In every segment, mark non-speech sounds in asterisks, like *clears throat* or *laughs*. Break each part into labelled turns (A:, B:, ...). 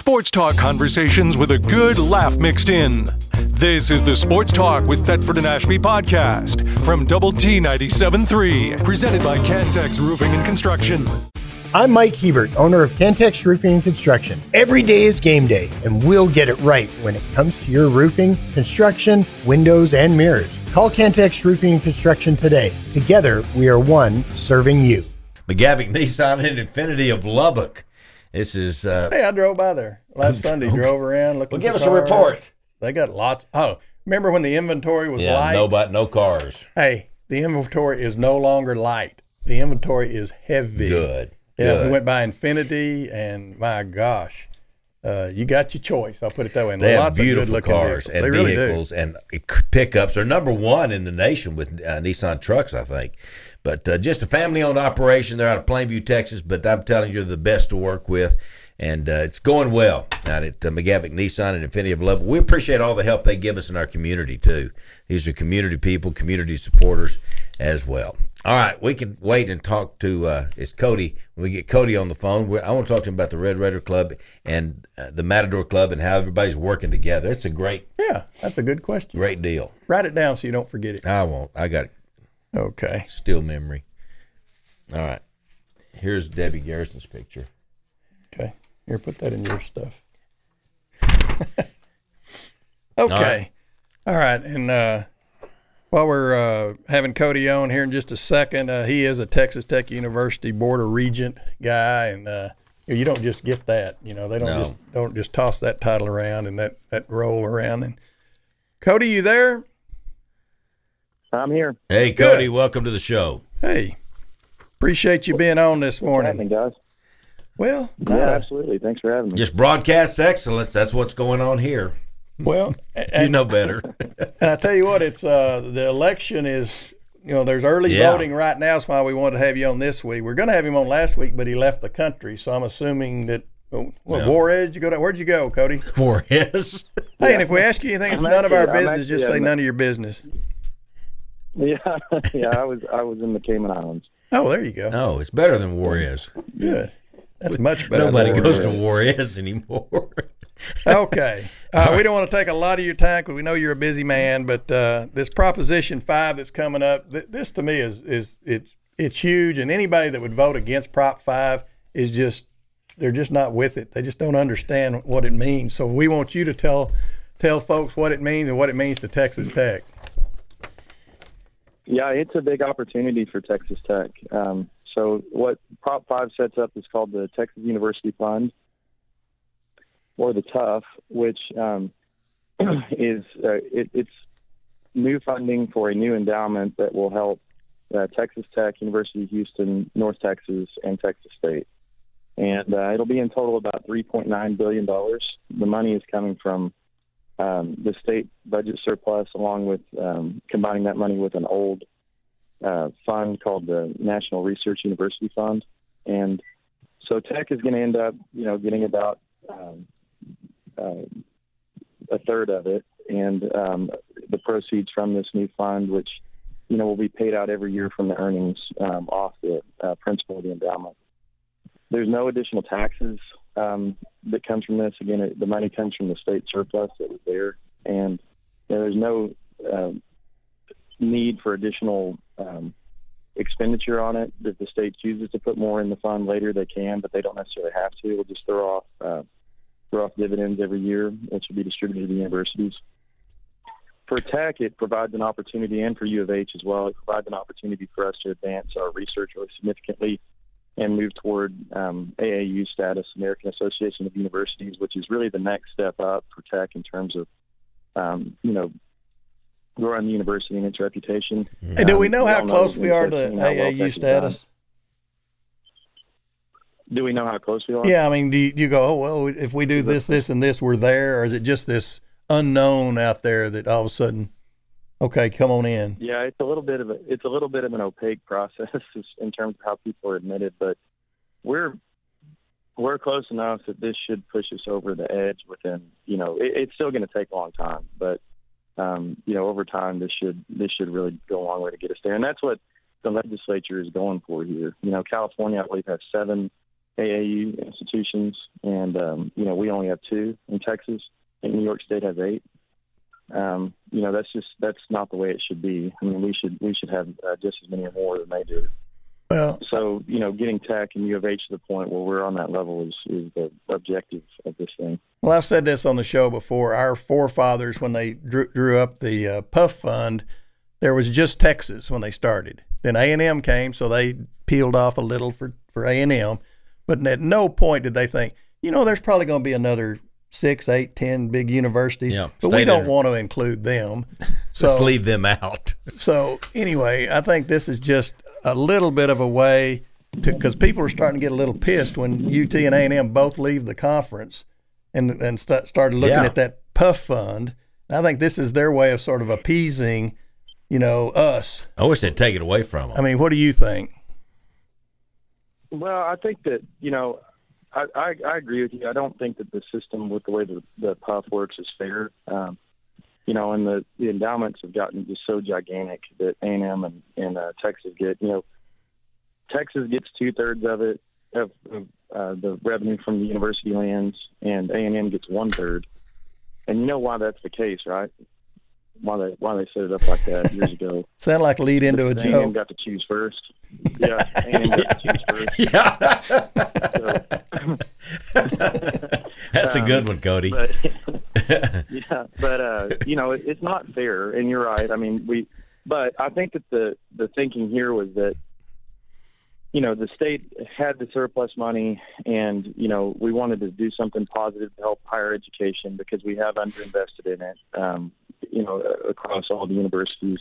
A: Sports talk conversations with a good laugh mixed in. This is the Sports Talk with Thetford and Ashby podcast from Double T 97.3, presented by Cantex Roofing and Construction.
B: I'm Mike Hebert, owner of Cantex Roofing and Construction. Every day is game day, and we'll get it right when it comes to your roofing, construction, windows, and mirrors. Call Cantex Roofing and Construction today. Together, we are one serving you.
C: McGavock Nissan and Infiniti of Lubbock. This is uh,
D: Hey, I drove by there last *laughs* Sunday. Drove around looking.
C: well. Give us a report.
D: They got lots. Oh, remember when the inventory was
C: Yeah,
D: light?
C: no, but no cars.
D: Hey, the inventory is no longer light. The inventory is heavy.
C: Good.
D: Yeah,
C: Good.
D: we went by Infiniti, and my gosh, uh, you got your choice. I'll put it that way. And
C: They
D: lots of
C: beautiful
D: good-looking
C: cars
D: vehicles.
C: and
D: they really
C: vehicles and pickups. They're number one in the nation with uh, Nissan trucks, I think. But uh, just a family-owned operation. They're out of Plainview, Texas. But I'm telling you, they're the best to work with, and uh, it's going well out at uh, McGavock Nissan and Infiniti of Love. We appreciate all the help they give us in our community too. These are community people, community supporters as well. All right, we can wait and talk to uh, it's Cody. When we get Cody on the phone, we I want to talk to him about the Red Raider Club and uh, the Matador Club and how everybody's working together. It's a great.
D: Yeah, that's a good question.
C: great deal.
D: Write it down so you don't forget it.
C: I won't. I got
D: Okay.
C: still memory. All right, here's Debbie Garrison's picture.
D: Okay. Here, put that in your stuff. *laughs* okay. All right. And uh, while we're uh, having Cody on here in just a second, uh, he is a Texas Tech University Board of Regent guy, and uh, you don't just get that. You know, they don't
C: No.
D: just don't just toss that title around and that that roll around. And Cody, you there?
E: I'm here.
C: Hey,
D: Good.
C: Cody, welcome to the show.
D: Hey, appreciate you being on this
E: Morning,
D: morning.
E: guys.
D: Well,
E: Yeah,
D: not a-
E: absolutely. Thanks for having me.
C: Just broadcast excellence. That's what's going on here.
D: well, *laughs*
C: You know better. *laughs*
D: And I tell you what, it's uh, the election is you know there's early
C: Yeah.
D: voting right now. That's why we wanted to have you on this week. We're going to have him on last week, but he left the country, so I'm assuming that. oh, What,
C: Yeah.
D: Juarez? You go? To, where'd you go, Cody? *laughs*
C: Juarez.
D: Hey, and if we ask you anything, it's
E: I'm
D: none of our
E: actually- I'm
D: business. Just
E: actually,
D: say
E: um,
D: none of your business.
E: Yeah, *laughs* yeah. I was I was in the Cayman Islands.
D: Oh, there you go.
C: No, it's better than war is.
D: Good. That's much better.
C: Nobody
D: than
C: goes
D: Juarez.
C: to is anymore. *laughs*
D: okay. Uh, we don't want to take a lot of your time because we know you're a busy man. But uh, this Proposition Five that's coming up, th- this to me is is it's it's huge, and anybody that would vote against Prop Five is just they're just not with it. They just don't understand what it means. So we want you to tell tell folks what it means and what it means to Texas Tech.
E: Yeah, it's a big opportunity for Texas Tech. Um, so what Prop Five sets up is called the Texas University Fund, or the TUF, which um, *clears throat* is uh, it, it's new funding for a new endowment that will help uh, Texas Tech, University of Houston, North Texas, and Texas State. And uh, it'll be in total about $3.9 billion. The money is coming from um, the state budget surplus, along with um, combining that money with an old uh, fund called the National Research University Fund. And so Tech is going to end up, you know, getting about um, uh, a third of it, and um, the proceeds from this new fund, which you know will be paid out every year from the earnings um, off the uh, principal of the endowment. There's no additional taxes um, that comes from this. Again, it, the money comes from the state surplus that was there, and you know, there's no um, need for additional um, expenditure on it. If the state chooses to put more in the fund later, they can, but they don't necessarily have to. We'll just throw off uh, throw off dividends every year, which will be distributed to the universities. For Tech, it provides an opportunity, and for U of H as well, it provides an opportunity for us to advance our research really significantly and move toward um, AAU status, American Association of Universities, which is really the next step up for Tech in terms of, um, you know, growing the university and its reputation.
D: Hey, do we
E: Um,
D: know how
E: all
D: close we are to
E: interesting how well
D: AAU status?
E: done. Do we know how close we are?
D: Yeah, I mean, do you, do you go, oh well, if we do this, this, and this, we're there, or is it just this unknown out there that all of a sudden, okay, come on in?
E: Yeah, it's a little bit of a it's a little bit of an opaque process *laughs* in terms of how people are admitted, but we're we're close enough that this should push us over the edge within you know it, it's still going to take a long time, but um, you know over time this should this should really go a long way to get us there, and that's what the legislature is going for here. You know, California I believe has seven AAU institutions, and um, you know we only have two in Texas. And New York State has eight. Um, you know that's just that's not the way it should be. I mean we should we should have uh, just as many or more than they do.
D: Well,
E: So you know getting Tech and U of H to the point where we're on that level is is the objective of this thing.
D: Well, I've said this on the show before. Our forefathers, when they drew, drew up the uh, PUF Fund, there was just Texas when they started. Then A and M came, so they peeled off a little for for A and M. But at no point did they think, you know, there's probably going to be another six, eight, ten big universities,
C: Yeah,
D: but we don't
C: there.
D: want to include them. *laughs* So,
C: Just leave them out.
D: so anyway, I think this is just a little bit of a way to because people are starting to get a little pissed when UT and A and M both leave the conference and and st- started looking
C: Yeah.
D: at that PUF fund. I think this is their way of sort of appeasing, you know, us.
C: I wish they'd take it away from them.
D: I mean, what do you think?
E: Well, I think that you know, I, I, I agree with you. I don't think that the system with the way the, the PUF works is fair. Um, you know, and the, the endowments have gotten just so gigantic that A and M and uh, Texas get. You know, Texas gets two thirds of it of, of uh, the revenue from the university lands, and A and M gets one third. And you know why that's the case, right? Why they why they set it up like that years ago? *laughs*
D: Sound like lead into a
E: A&M got to choose first. Yeah, A&M got to choose first. *laughs*
C: yeah. *laughs* That's a good one, Cody.
E: but *laughs* yeah, but uh, you know, it, it's not fair, and you're right. I mean, we, but I think that the the thinking here was that, you know, the state had the surplus money, and you know, we wanted to do something positive to help higher education because we have underinvested in it, um, you know, across all the universities.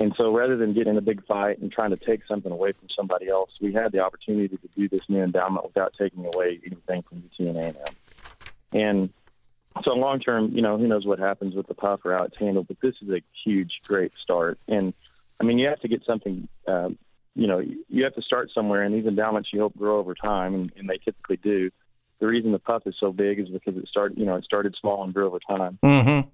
E: And so, rather than getting in a big fight and trying to take something away from somebody else, we had the opportunity to do this new endowment without taking away anything from UT and. And so long term, you know, who knows what happens with the PUF or how it's handled, but this is a huge, great start. And I mean, you have to get something, um, you know, you have to start somewhere, and these endowments you hope grow over time, and, and they typically do. The reason the PUF is so big is because it started, you know, it started small and grew over time.
D: Mm-hmm.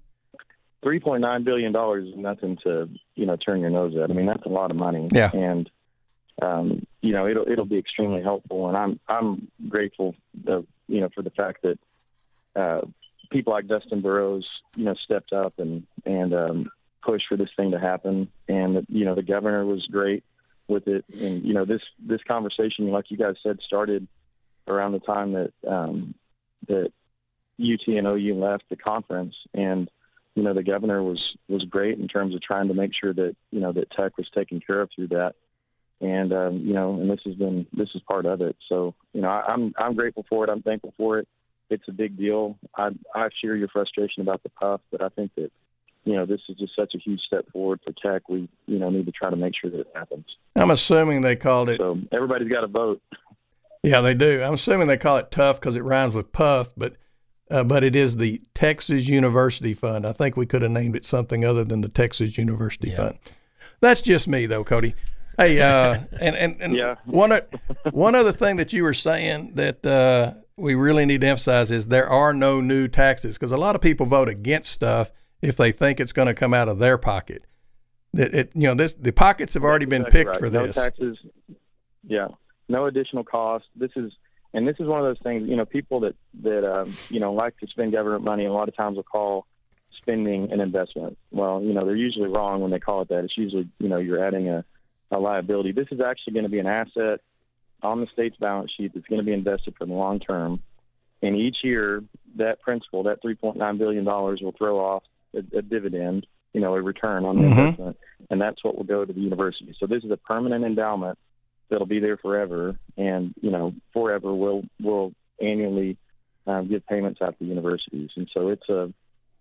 E: Three point nine billion dollars is nothing to, you know, turn your nose at. I mean, that's a lot of money.
D: Yeah.
E: And um, you know, it'll it'll be extremely helpful, and I'm I'm grateful, uh, you know, for the fact that uh, people like Dustin Burrows, you know, stepped up and and um, pushed for this thing to happen. And you know, the governor was great with it. And you know, this this conversation, like you guys said, started around the time that um, that UT and OU left the conference, and you know, the governor was was great in terms of trying to make sure that you know that Tech was taken care of through that. And um, you know, and this has been this is part of it. So you know, I, I'm I'm grateful for it. I'm thankful for it it's a big deal. I I share your frustration about the PUF, but I think that you know this is just such a huge step forward for tech. We you know need to try to make sure that it happens.
D: I'm assuming they called it.
E: So everybody's got to vote.
D: Yeah, they do. I'm assuming they call it TUF because it rhymes with PUF, but uh, but it is the Texas University Fund. I think we could have named it something other than the Texas University Fund. That's just me, though, Cody. Hey, uh, *laughs* and and, and
E: Yeah.
D: one o- one other thing that you were saying that uh, we really need to emphasize is there are no new taxes because a lot of people vote against stuff if they think it's going to come out of their pocket. That it, you know, this the pockets have already been
E: Exactly
D: picked
E: right.
D: for
E: no
D: this.
E: taxes. Yeah, no additional cost. This is and this is one of those things. You know, people that that um, you know like to spend government money a lot of times will call spending an investment. Well, you know, they're usually wrong when they call it that. It's usually you know you're adding a, a liability. This is actually going to be an asset on the state's balance sheet that's going to be invested for the long term. And each year, that principal, that $3.9 billion, will throw off a, a dividend, you know, a return on the
D: Mhm.
E: investment. And that's what will go to the university. So this is a permanent endowment that'll be there forever. And, you know, forever we'll we'll annually um, give payments out to universities. And so it's a,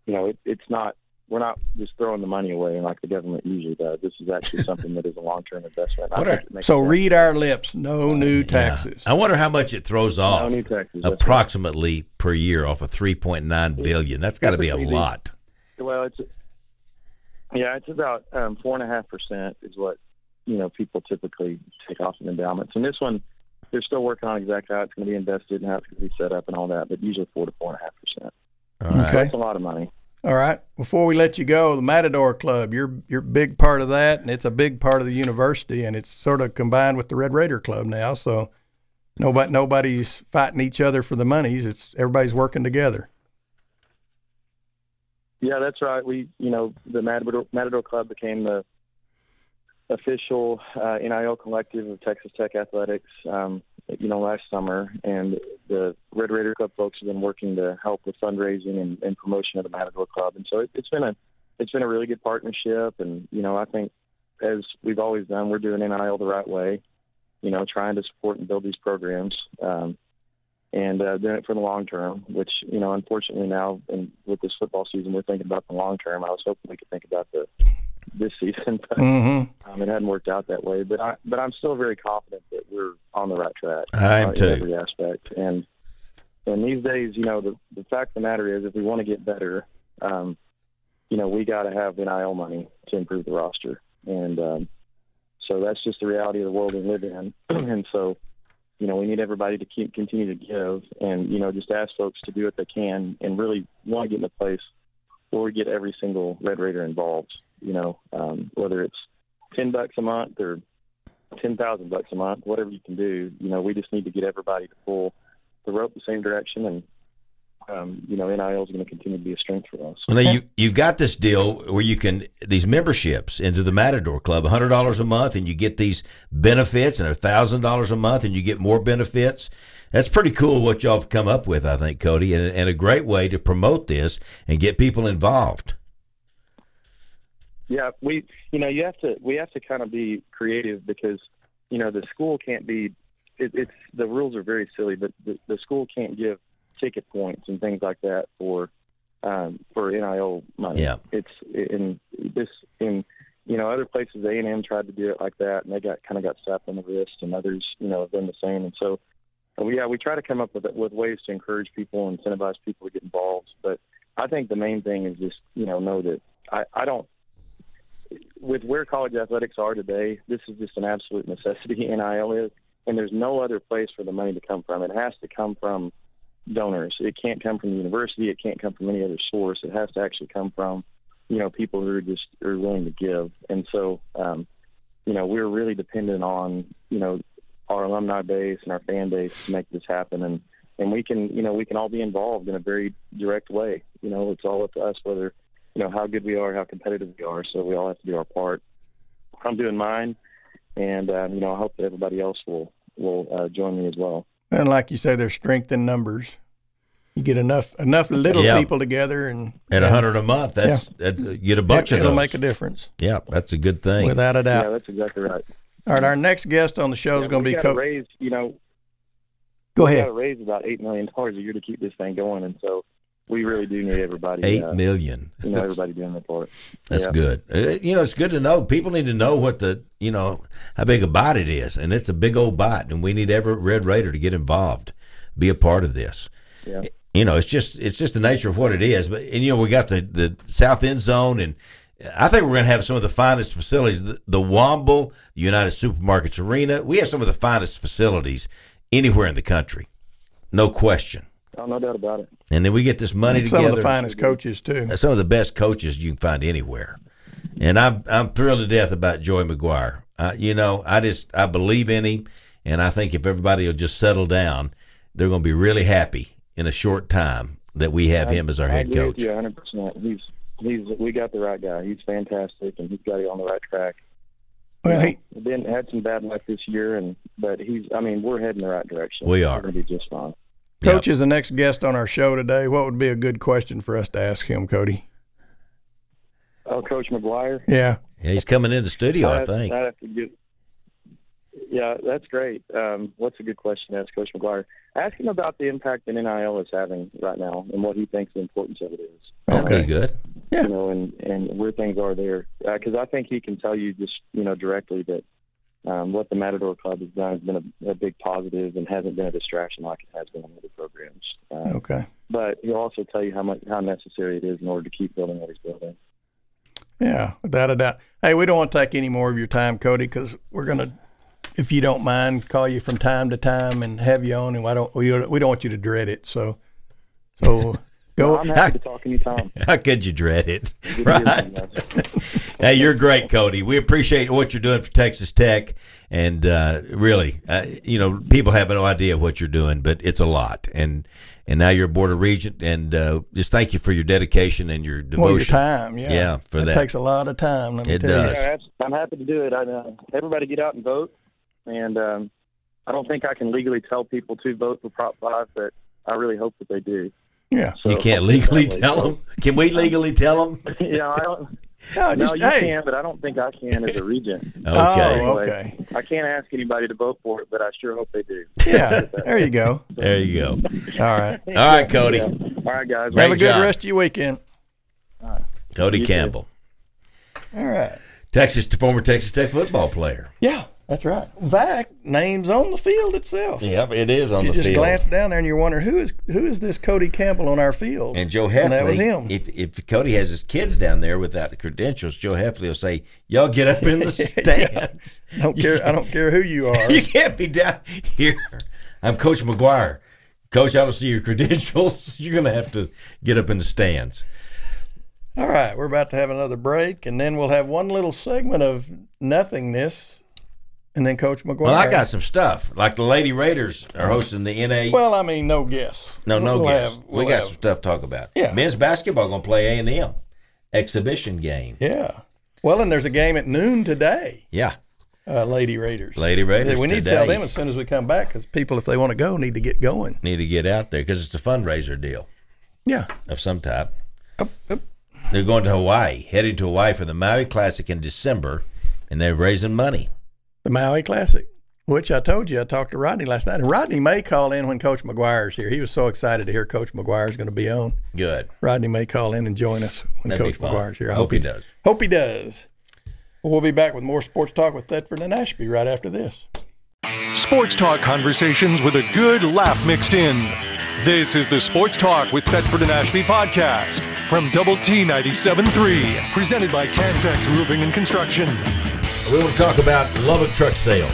E: you know, it, it's not, we're not just throwing the money away like the government usually does. This is actually *laughs* something that is a long term investment. I
C: What
E: think
C: are-
D: So read our lips. No new taxes.
C: I wonder how much it throws off.
E: new taxes, that's right.
C: approximately per year off of 3.9 billion. That's got to be a lot.
E: Well, it's yeah, it's about um, four and a half percent is what you know people typically take off in endowments. And this one, they're still working on exactly how it's going to be invested and how it's going to be set up and all that. But usually four to four and a half percent.
D: Okay.
E: That's a lot of money.
D: All right. Before we let you go, the Matador Club, you're you're a big part of that, and it's a big part of the university, and it's sort of combined with the Red Raider Club now. So, nobody nobody's fighting each other for the monies. It's everybody's working together.
E: Yeah, that's right. We, you know, the Matador, Matador Club became the official uh, NIL collective of Texas Tech Athletics, um, you know, last summer, and the Red Raider Club folks have been working to help with fundraising and, and promotion of the Matador Club, and so it, it's been a it's been a really good partnership, and you know, I think as we've always done, we're doing NIL the right way, you know, trying to support and build these programs. Um, and uh, doing it for the long term, which you know, unfortunately now, with this football season, we're thinking about the long term. I was hoping we could think about the this season, *laughs* but
D: Mm-hmm.
E: um, it hadn't worked out that way. But I, but I'm still very confident that we're on the right track.
C: I am
E: uh,
C: too.
E: In every aspect, and and these days, you know, the the fact of the matter is, if we want to get better, um, you know, we got to have NIL money to improve the roster, and um, so that's just the reality of the world we live in, *clears throat* and so. You know, we need everybody to keep continue to give, and you know, just ask folks to do what they can, and really want to get in a place where we get every single Red Raider involved. You know, um, whether it's ten bucks a month or ten thousand bucks a month, whatever you can do. You know, we just need to get everybody to pull the rope the same direction, and um, you know, NIL is going to continue to be a strength for us.
C: Well, now you you got this deal where you can these memberships into the Matador Club, hundred dollars a month, and you get these benefits, and a thousand dollars a month, and you get more benefits. That's pretty cool what y'all have come up with, I think, Cody, and, and a great way to promote this and get people involved.
E: Yeah, we you know you have to we have to kind of be creative because you know the school can't be it, it's the rules are very silly, but the, the school can't give ticket points and things like that for um, for NIL money.
C: Yeah.
E: it's in this in you know other places A and M tried to do it like that and they got kind of got slapped on the wrist and others you know have done the same and so uh, we yeah we try to come up with with ways to encourage people and incentivize people to get involved but I think the main thing is just you know know that I I don't with where college athletics are today, this is just an absolute necessity. *laughs* NIL is, and there's no other place for the money to come from. It has to come from donors. It can't come from the university. It can't come from any other source. It has to actually come from, you know, people who are just are willing to give. And so, um, you know, we're really dependent on, you know, our alumni base and our fan base to make this happen. And and we can, you know, we can all be involved in a very direct way. You know, it's all up to us whether you know how good we are, how competitive we are. So we all have to do our part. I'm doing mine, and um, you know I hope that everybody else will will uh, join me as well.
D: And like you say, there's strength in numbers. You get enough enough little
C: Yeah.
D: people together, and
C: At a hundred a month, that's, that's you get a bunch
D: it,
C: of
D: will
C: those.
D: make a difference
C: Yeah, that's a good thing.
D: without a doubt.
E: Yeah, that's exactly right.
D: All right, our next guest on the show is going to be
E: gotta
D: Coach.
E: raise, you know,
D: Go
E: we got
D: ahead.
E: to raise about eight million dollars a year to keep this thing going, and so we really do need everybody.
C: Eight
E: uh,
C: million.
E: You know, everybody doing their part.
C: That's
E: Yeah.
C: good. Uh, You know, it's good to know. People need to know what the, you know, how big a bite it is, and it's a big old bite, and we need every Red Raider to get involved, be a part of this.
E: Yeah.
C: You know, it's just it's just the nature of what it is. But and you know, we got the the south end zone, and I think we're going to have some of the finest facilities. The, the Womble, the United Supermarkets Arena, we have some of the finest facilities anywhere in the country, no question.
E: No doubt about it.
C: And then we get this money
D: Some
C: together.
D: Some of the finest coaches too.
C: some of the best coaches you can find anywhere. And I'm I'm thrilled to death about Joey McGuire. Uh, you know, I just I believe in him, and I think if everybody will just settle down, they're going to be really happy in a short time that we have him as our
E: I
C: head
E: agree
C: coach.
E: with you 100. percent He's he's we got the right guy. He's fantastic, and he's got it on the right track.
D: Well, he,
E: Been had some bad luck this year, and but he's. I mean, we're heading the right direction.
C: We are.
E: We're going to be just fine.
D: Coach is the next guest on our show today. What would be a good question for us to ask him, Cody?
E: Oh, Coach McGuire.
D: Yeah.
C: Yeah, he's coming in the studio, I
E: I'd-
C: think.
E: I'd have to get- yeah, that's great. Um, what's a good question to ask Coach McGuire? Ask him about the impact that NIL is having right now and what he thinks the importance of it is.
C: Okay, good.
D: Yeah.
E: You know, and and where things are there, because I think he can tell you just you know directly that um, what the Matador Club has done has been a, a big positive and hasn't been a distraction like it has been in other programs. Uh,
D: Okay.
E: But he'll also tell you how much how necessary it is in order to keep building what he's building.
D: Yeah, without a doubt. Hey, we don't want to take any more of your time, Cody, because we're gonna, if you don't mind, call you from time to time and have you on, and I don't we, we don't want you to dread it. So, so go
E: I'm
C: how,
E: happy to talk anytime. *laughs*
C: how could you dread it?
E: Good to hear from you
C: Right. *laughs* hey, you're great, Cody. We appreciate what you're doing for Texas Tech, and uh, really, uh, you know, people have no idea what you're doing, but it's a lot. And and now you're a board of regent, and uh, just thank you for your dedication and your devotion.
D: Well, your time, yeah,
C: Yeah, for
D: it
C: that.
D: takes a lot of time. Let me
C: It
D: tell
C: does.
D: you.
E: Yeah, I'm happy to do it. I, uh, everybody get out and vote, and um, I don't think I can legally tell people to vote for Prop Five, but I really hope that they do.
D: Yeah,
E: So
C: you can't legally
E: that
C: tell them. Uh, can we legally tell them? *laughs*
E: yeah, I don't. *laughs*
D: no,
E: No, you
D: hey.
E: can, but I don't think I can as a regent. *laughs*
C: Okay.
D: Oh,
E: Anyway,
D: okay.
E: I can't ask anybody to vote for it, but I sure hope they do.
D: Yeah, there you go.
C: There you go.
D: All right.
C: All right, Cody.
E: Yeah. All right, guys.
C: Great
D: Have a good
C: job.
D: rest of your weekend.
C: Cody
E: You too.
C: Campbell,
D: All right.
C: Texas former Texas Tech football player.
D: Yeah, that's right. In fact, names on the field itself.
C: Yep, it is on
D: You
C: the field.
D: You just glance down there and you're wondering who is who is this Cody Campbell on our field?
C: And Joe Heffley,
D: And that was him.
C: If, if Cody has his kids down there without the credentials, Joe Heffley will say, "Y'all get up in the *laughs* stands.
D: I don't care. I don't care who you are. *laughs*
C: You can't be down here." I'm Coach McGuire. Coach, I don't see your credentials. *laughs* You're gonna have to get up in the stands.
D: All right, we're about to have another break, and then we'll have one little segment of nothingness, and then Coach McGuire.
C: Well, I got some stuff. Like the Lady Raiders are hosting the NA.
D: Well, I mean, no guess.
C: no, no
D: We'll
C: guess.
D: have-
C: we
D: we'll
C: got
D: have-
C: some stuff to talk about.
D: Yeah.
C: Men's basketball gonna play A and M exhibition game.
D: Yeah. Well, and there's a game at noon today.
C: Yeah,
D: Uh, Lady Raiders.
C: Lady Raiders.
D: we need
C: today.
D: to tell them as soon as we come back because people, if they want to go, need to get going.
C: need to get out there because it's a fundraiser deal.
D: Yeah.
C: of some type.
D: Up, up.
C: They're going to Hawaii, heading to Hawaii for the Maui Classic in December, and they're raising money.
D: The Maui Classic, which I told you I talked to Rodney last night. And Rodney may call in when Coach McGuire's here. He was so excited to hear Coach McGuire's going to be on.
C: Good.
D: Rodney may call in and join us when
C: That'd
D: Coach. McGuire's here. I
C: Hope he does.
D: Hope he does. Well, we'll be back with more sports talk with Thetford and Ashby right after this.
A: Sports talk conversations with a good laugh mixed in. This is the Sports Talk with Thetford and Ashby podcast from Double T 97.3, presented by Cantex Roofing and Construction.
C: We want to talk about Lubbock truck sales,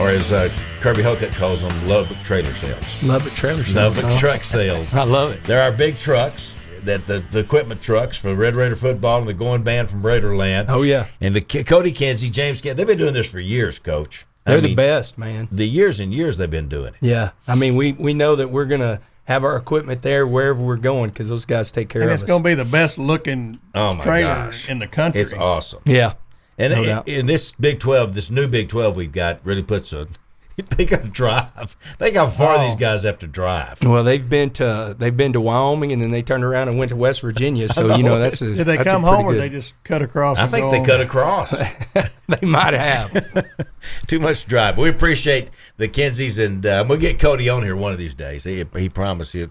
C: or as uh, Kirby Hocutt calls them, Lubbock trailer sales.
F: Lubbock trailer sales.
C: Lubbock
F: huh?
C: truck sales. *laughs*
F: I love it.
C: There are big trucks that the, the equipment trucks for Red Raider football and the going band from Raiderland.
F: Oh yeah,
C: And the K- Cody Kinsey, James Kinsey, they've been doing this for years, Coach. I
F: they're the
C: mean,
F: best, man.
C: The years and years they've been doing it.
F: Yeah, I mean we we know that we're gonna have our equipment there wherever we're going because those guys take care
D: And
F: of
D: it's
F: us.
D: It's going to be the best looking
C: Oh my
D: trailer
C: gosh,
D: in the country.
C: it's awesome.
F: yeah,
C: And
F: No
C: in,
F: doubt.
C: in this Big Twelve, this new Big Twelve we've got really puts a. They got to drive. Think how far
D: Oh.
C: these guys have to drive.
F: well they've been to they've been to Wyoming and then they turned around and went to West Virginia. *laughs* So you know that's a,
D: Did they
F: that's
D: come
F: pretty
D: home or
F: good-
D: they just cut across?
C: I
D: and
C: think
D: go
C: they
D: on?
C: cut across. *laughs*
F: they might have. *laughs*
C: Too much drive. We appreciate the Kinseys, and uh, we'll get Cody on here one of these days. He, he promised you.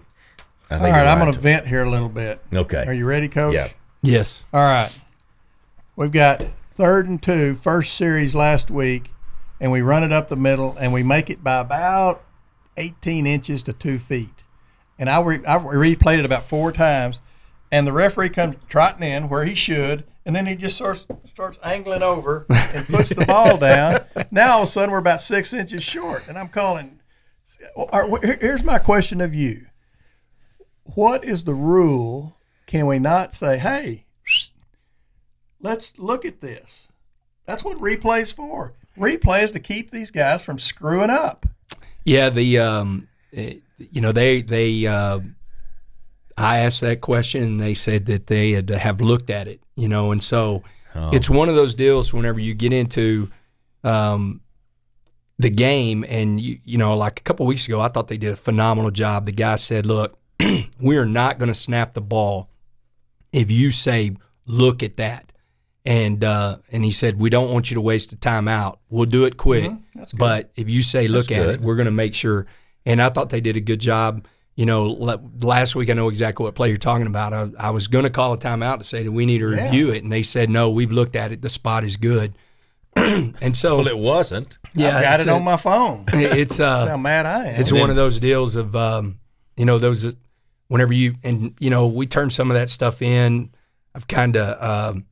C: I think
D: All
C: right,
D: I'm going to
C: to.
D: vent here a little bit.
C: Okay.
D: Are you ready, Coach?
C: Yeah.
F: yes,
D: All right. We've got third and two, first series last week, and we run it up the middle, and we make it by about 18 inches to two feet. And I, re- I replayed it about four times, and the referee comes trotting in where he should, and then he just starts starts angling over and puts the ball *laughs* down. Now all of a sudden we're about six inches short, and I'm calling. all right, here- Here's my question of you: What is the rule? Can we not say, "Hey"? Let's look at this. That's what replay's for. Replay is to keep these guys from screwing up.
F: yeah. The um, eh, you know they they uh, I asked that question and they said that they had have looked at it. You know, and so it's one of those deals. Whenever you get into um, the game, and you you know, like a couple weeks ago, I thought they did a phenomenal job. The guy said, "Look, *clears throat* we are not going to snap the ball if you say look at that." And uh, and he said, "We don't want you to waste a timeout. We'll do it quick, but if you say look at
C: good.
F: it, we're going to make sure." And I thought they did a good job. You know, le- last week I know exactly what play you're talking about. I, I was going to call a timeout to say that we need to review it, and they said no. We've looked at it. The spot is good. *clears throat* and so
C: Well, it wasn't.
F: yeah,
D: I've got
F: it's
D: it
F: a-
D: on my phone. *laughs*
F: It's uh,
D: How mad I am.
F: it's one of those deals of um, you know those whenever you and you know we turn some of that stuff in. I've kind of um,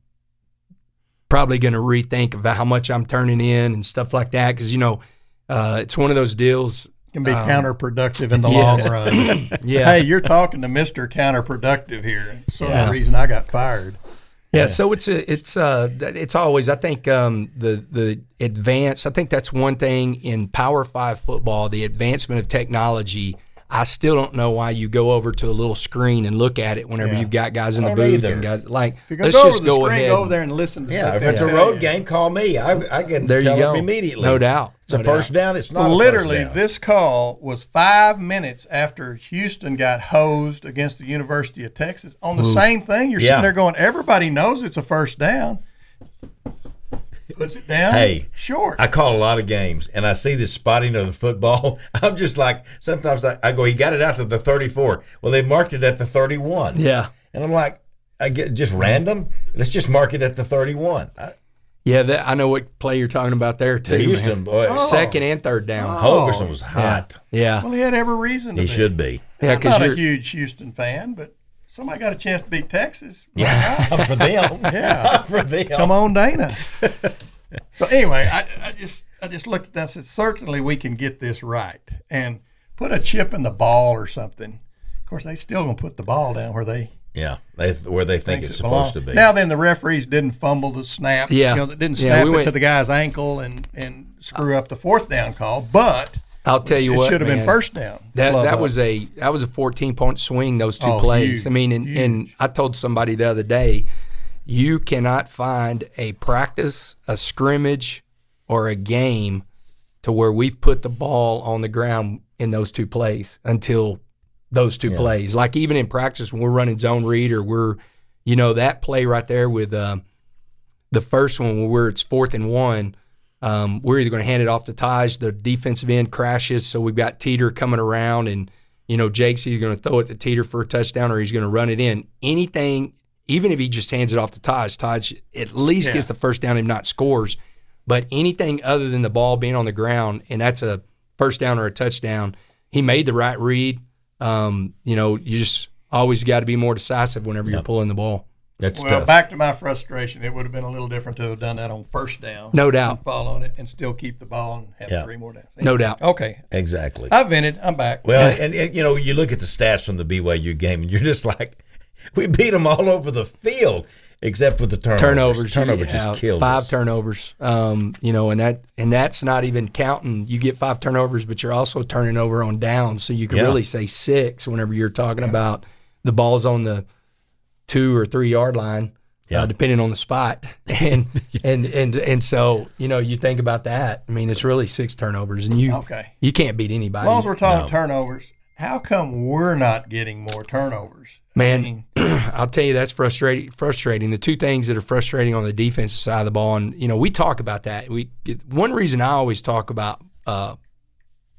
F: probably going to rethink about how much I'm turning in and stuff like that because you know uh, it's one of those deals.
D: can be counterproductive in the *laughs* long run. *laughs*
F: Yeah.
D: Hey, you're talking to Mister Counterproductive here. Of
F: Yeah.
D: the reason I got fired.
F: Yeah, so it's a, it's uh it's always I think um the the advance I think that's one thing in Power 5 football the advancement of technology I still don't know why you go over to a little screen and look at it whenever
D: Yeah.
F: you've got guys in the booth
C: either.
F: and guys like
D: If you're
F: let's
D: go
F: just
D: over the
F: go
D: screen,
F: ahead.
D: go over there and listen. To
C: Yeah, if
D: they
C: it's a road game, call me. I, I can
F: There you
C: tell
F: go.
C: them immediately.
F: No doubt.
C: It's a
F: No
C: first
F: doubt.
C: down. It's not a first
D: Literally,
C: down.
D: this call was five minutes after Houston got hosed against the University of Texas on the same thing. You're
C: Yeah.
D: sitting there going, everybody knows it's a first down. Puts it down.
C: Hey,
D: short.
C: I call a lot of games, and I see this spotting of the football. *laughs* I'm just like, sometimes I, I go, he got it out to the 34. Well, they marked it at the 31.
F: Yeah.
C: And I'm like, I get just random. Let's just mark it at the 31. I,
F: Yeah, that, I know what play you're talking about there too.
C: the
F: man.
C: Houston boy, oh.
F: Second and third down.
C: Oh. Holgorsen was hot.
F: Yeah.
D: well, he had every reason to
C: He
D: be.
C: should be.
F: Yeah, cuz
D: not a
F: you're
D: huge Houston fan, but somebody got a chance to beat Texas. *laughs*
C: I'm for them. *laughs*
D: Yeah.
C: For them.
D: Come on, Dana. *laughs* so anyway, I, I just I just looked at that and said certainly we can get this right and put a chip in the ball or something. Of course, they still gonna put the ball down where they
C: Yeah, they, where they think it's
D: it belongs.
C: supposed to be.
D: Now then, the referees didn't fumble the snap.
F: Yeah.
D: you know, didn't
F: Yeah,
D: snap
F: we
D: it
F: went-
D: to the guy's ankle and and screw up the fourth down call, but
F: I'll tell you
D: it
F: what
D: should have been first down.
F: That that
D: up.
F: was a that was a 14 point swing those two
D: Oh,
F: plays.
D: huge,
F: I mean, and, and. I told somebody the other day, you cannot find a practice, a scrimmage, or a game to where we've put the ball on the ground in those two plays until those two plays. Like even in practice when we're running zone read or we're, you know, that play right there with um, the first one where it's fourth and one. Um, we're either going to hand it off to Tahj, the defensive end crashes, so we've got Teeter coming around, and you know Jake's either going to throw it to Teeter for a touchdown or he's going to run it in. Anything, even if he just hands it off to Tahj, Tahj at least gets the first down, if not scores. But anything other than the ball being on the ground, and that's a first down or a touchdown, he made the right read. Um, you know, you just always got to be more decisive whenever you're pulling the ball.
C: That's
D: Well,
C: tough.
D: back to my frustration. It would have been a little different to have done that on first down.
F: No doubt.
D: And fall on it and still keep the ball and have
C: Yeah.
D: three more downs.
F: No doubt.
D: Okay.
C: exactly.
D: I've vented. I'm back.
C: Well, and, and you know, you look at the stats from the BYU game, and you're just like, *laughs* we beat them all over the field, except for the turnovers.
F: turnovers.
C: Turnovers
F: yeah,
C: just killed
F: five
C: us.
F: turnovers. Um, you know, and that and that's not even counting. You get five turnovers, but you're also turning over on downs, so you can
C: Yeah.
F: really say six whenever you're talking about the balls on the two or three yard line.
C: Yeah.
F: Uh, depending on the spot, *laughs* and and and and so you know you think about that. I mean, it's really six turnovers, and you
D: Okay.
F: you can't beat anybody.
D: As
F: anybody.
D: long as we're talking turnovers, how come we're not getting more turnovers?
F: Man, *clears throat* I'll tell you that's frustrating. Frustrating. The two things that are frustrating on the defensive side of the ball, and you know, we talk about that. We one reason I always talk about uh,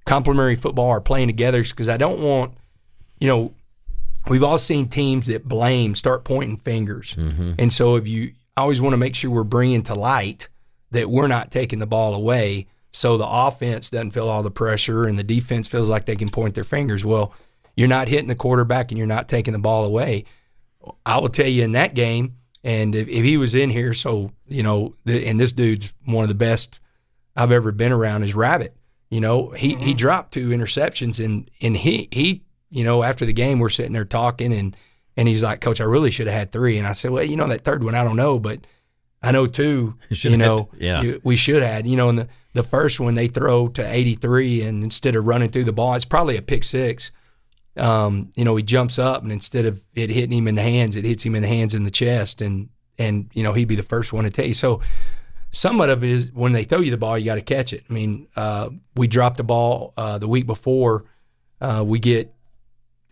F: complementary football or playing together is because I don't want, you know, we've all seen teams that blame start pointing fingers, mm-hmm. and so if you I always want to make sure we're bringing to light that we're not taking the ball away, so the offense doesn't feel all the pressure and the defense feels like they can point their fingers. Well, you're not hitting the quarterback and you're not taking the ball away. I will tell you in that game, and if, if he was in here, so you know, the, and this dude's one of the best I've ever been around is Rabbit. You know, he he mm-hmm. dropped two interceptions, and and he he you know after the game we're sitting there talking, and and he's like, Coach, I really should have had three, and I said, Well, you know that third one, I don't know, but I know two.
C: should
F: You know,
C: had- yeah.
F: you- we should have. You know, in the the first one they throw to 83, and instead of running through the ball, it's probably a pick six um, you know, he jumps up and instead of it hitting him in the hands, it hits him in the hands and the chest, and and you know he'd be the first one to tell you. So somewhat of it is when they throw you the ball, you got to catch it. I mean, uh, we dropped the ball uh, the week before. Uh, we get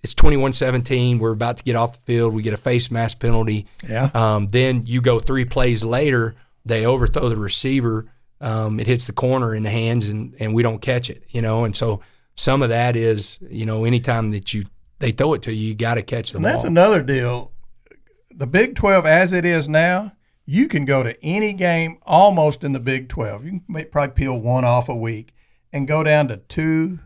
F: it's 21-17. We're about to get off the field. We get a face mask penalty.
D: yeah.
F: Um, then you go three plays later, they overthrow the receiver. Um, it hits the corner in the hands, and and we don't catch it. You know, and so some of that is you know anytime that you they throw it to you, you got to catch the
D: And
F: ball.
D: that's another deal. The Big 12, as it is now, you can go to any game almost in the Big 12. You can probably peel one off a week and go down to two,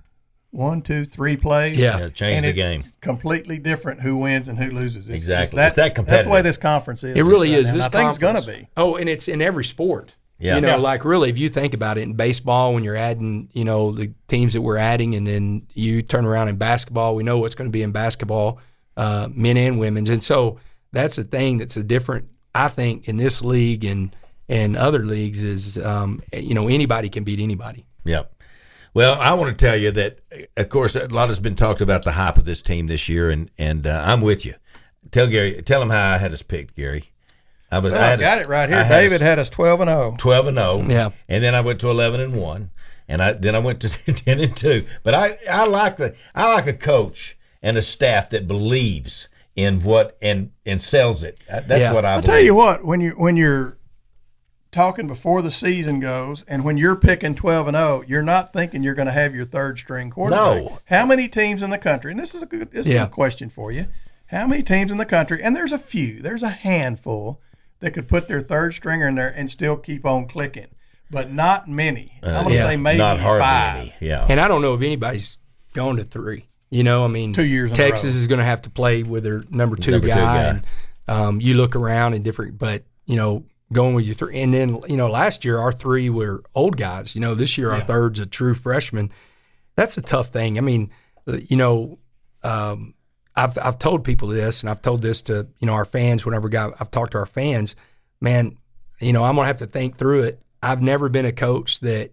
D: one, two, three plays.
F: Yeah.
C: Yeah, change the game.
D: Completely different who wins and who loses. It's,
C: Exactly.
D: It's that,
C: It's that
D: That's the way this conference is.
F: It really
D: right
F: is.
D: now.
F: This
D: And I think it's going to be.
F: Oh, and it's in every sport.
C: Yeah.
F: You know,
D: Yeah.
F: like really, if you think about it, in baseball, when you're adding, you know, the teams that we're adding, and then you turn around in basketball, we know what's going to be in basketball, uh, men and women's, and so that's the thing that's a different. I think in this league and and other leagues is, um, you know, anybody can beat anybody.
C: Yep. Well, I want to tell you that, of course, a lot has been talked about the hype of this team this year, and and uh, I'm with you. Tell Gary, tell him how I had us picked, Gary. I was,
D: Well,
C: I
D: I got
C: us-
D: it right
C: I
D: here.
C: had
D: David
C: us
D: had us 12 and oh. 0.
C: twelve and zero.
F: Yeah.
C: and then I went to eleven and one, and I then I went to *laughs* ten and two. But I I like the I like a coach and a staff that believes in what and and sells it. Uh, That's
F: Yeah.
C: what I
D: I'll
C: believe.
D: tell you what, when you when you're talking before the season goes, and when you're picking twelve and zero, you're not thinking you're going to have your third string quarterback.
C: No.
D: How many teams in the country? And this is a good this is a question for you. How many teams in the country? And there's a few. There's a handful that could put their third stringer in there and still keep on clicking, but not many. I'm going to
F: yeah.
D: say maybe
C: Not hardly
D: five.
C: any. Yeah.
F: And I don't know if anybody's going to three. You know, I mean,
D: Two years
F: Texas is going to have to play with their number two
C: Number two
F: guy,
C: guy.
F: and um, you look around and different. But you know, going with your three, and then you know, last year our three were old guys. You know, this year our third's a true freshman. That's a tough thing. I mean, you know, um, I've I've told people this, and I've told this to you know our fans whenever got, I've talked to our fans. Man, you know, I'm gonna have to think through it. I've never been a coach that,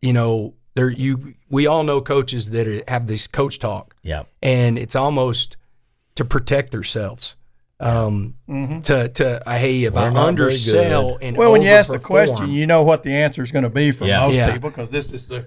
F: you know, there you we all know coaches that have this coach talk,
C: yeah.
F: and it's almost to protect themselves. Um, to to uh, hey, if
C: We're
F: I undersell and
D: Well, when you ask the question, you know what the answer is going to be for
C: Yeah.
D: most
F: Yeah.
D: people because this is the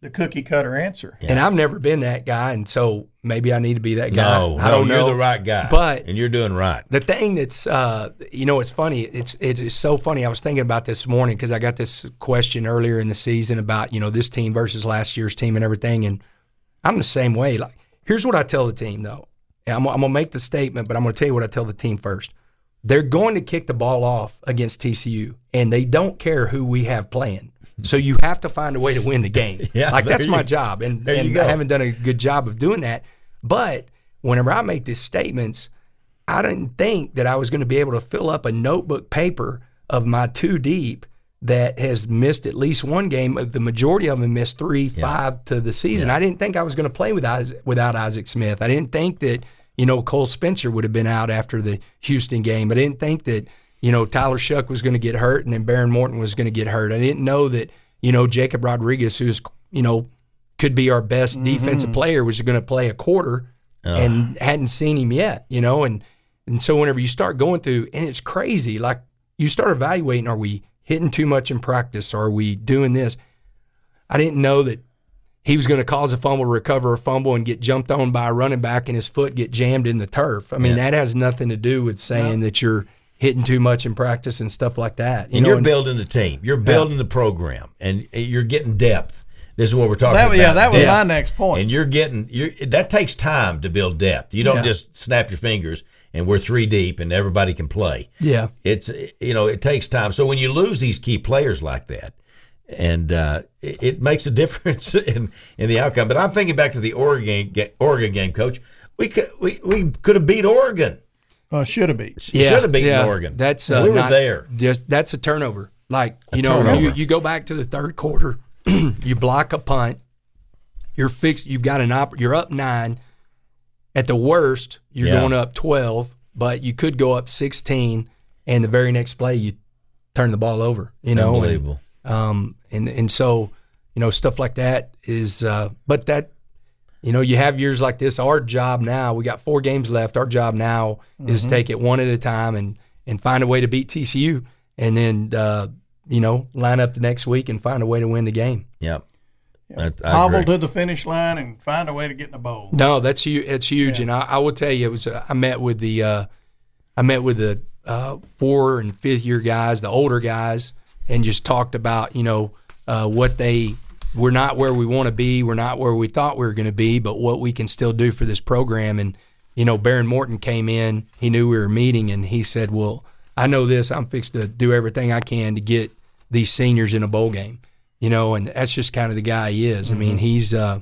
D: the cookie cutter answer.
F: and I've never been that guy, and so maybe I need to be that guy.
C: No,
F: I
C: no,
F: don't know.
C: you're the right guy.
F: But-
C: and you're doing right.
F: The thing that's, uh, you know, it's funny. It's it is so funny. I was thinking about this morning because I got this question earlier in the season about you know this team versus last year's team and everything, and I'm the same way. Like, here's what I tell the team though. I'm, I'm gonna make the statement, but I'm gonna tell you what I tell the team first. They're going to kick the ball off against TCU, and they don't care who we have playing. So you have to find a way to win the game. *laughs*
C: Yeah,
F: like that's
C: you-
F: my job, and, and. I haven't done a good job of doing that. But whenever I make these statements, I didn't think that I was going to be able to fill up a notebook paper of my two deep that has missed at least one game. The majority of them missed three, five to the season. I didn't think I was going to play with Isaac, without Isaac Smith. I didn't think that you know Cole Spencer would have been out after the Houston game. I didn't think that you know Tyler Shough was going to get hurt and then Behren Morton was going to get hurt. I didn't know that you know Jacob Rodriguez, who's you know could be our best mm-hmm. defensive player, was going to play a quarter and hadn't seen him yet, you know, and and so whenever you start going through, and it's crazy, like you start evaluating: Are we hitting too much in practice? Are we doing this? I didn't know that he was going to cause a fumble, recover a fumble, and get jumped on by a running back, and his foot get jammed in the turf. I mean, that has nothing to do with saying that you're hitting too much in practice and stuff like that. You
C: and
F: know,
C: you're
F: and-
C: building the team. You're building the program, and you're getting depth. This is what we're talking
D: That,
C: about.
D: yeah, that was
C: depth.
D: my next point.
C: And you're getting you're, that takes time to build depth. You don't
F: Yeah.
C: just snap your fingers and we're three deep and everybody can play.
F: yeah,
C: It's you know it takes time. So when you lose these key players like that, and uh, it, it makes a *laughs* difference in in the outcome. But I'm thinking back to the Oregon Oregon game, Coach. We could we, we could have beat Oregon.
D: uh, should have been.
F: yeah,
C: should have beaten
F: yeah.
C: Oregon.
F: That's uh,
C: we were
F: not-
C: there.
F: Just that's a turnover. Like you know,
C: turnover.
F: you, you go back to the third quarter, *clears throat* you block a punt, you're fixed. You've got an op. You're up nine. At the worst, you're
C: Yeah.
F: going up twelve, but you could go up sixteen, and the very next play you turn the ball over. You know, and, um, and and so you know stuff like that is, uh, but that you know you have years like this. Our job now, we got four games left. Our job now is to take it one at a time and and find a way to beat TCU, and then uh, you know line up the next week and find a way to win the game.
C: Yep. I, I
D: Hobble to the finish line and find a way to get in the bowl.
F: No, that's huge. It's huge, and I, I will tell you, it was. Uh, I met with the, uh, I met with the uh, four and fifth year guys, the older guys, and just talked about you know uh, what they. We're not where we want to be. We're not where we thought we were going to be, but what we can still do for this program. And you know, Behren Morton came in. He knew we were meeting, and he said, "Well, I know this. I'm fixed to do everything I can to get these seniors in a bowl game." You know, and that's just kind of the guy he is. I mean, he's. Uh,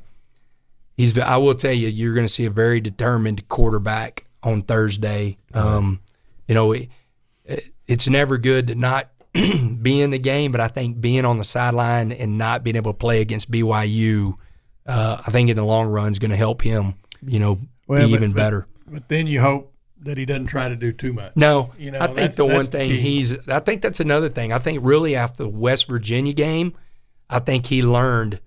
F: he's I will tell you you're going to see a very determined quarterback on Thursday. Um, you know, it, it's never good to not *clears throat* be in the game, but I think being on the sideline and not being able to play against BYU, uh, I think in the long run is going to help him. You know,
D: Well,
F: be
D: but-
F: even
D: but-
F: better.
D: But then you hope that he doesn't try to do too much.
F: No,
D: You know,
F: I think the one
D: the
F: thing he's. I think that's another thing. I think really after the West Virginia game, I think he learned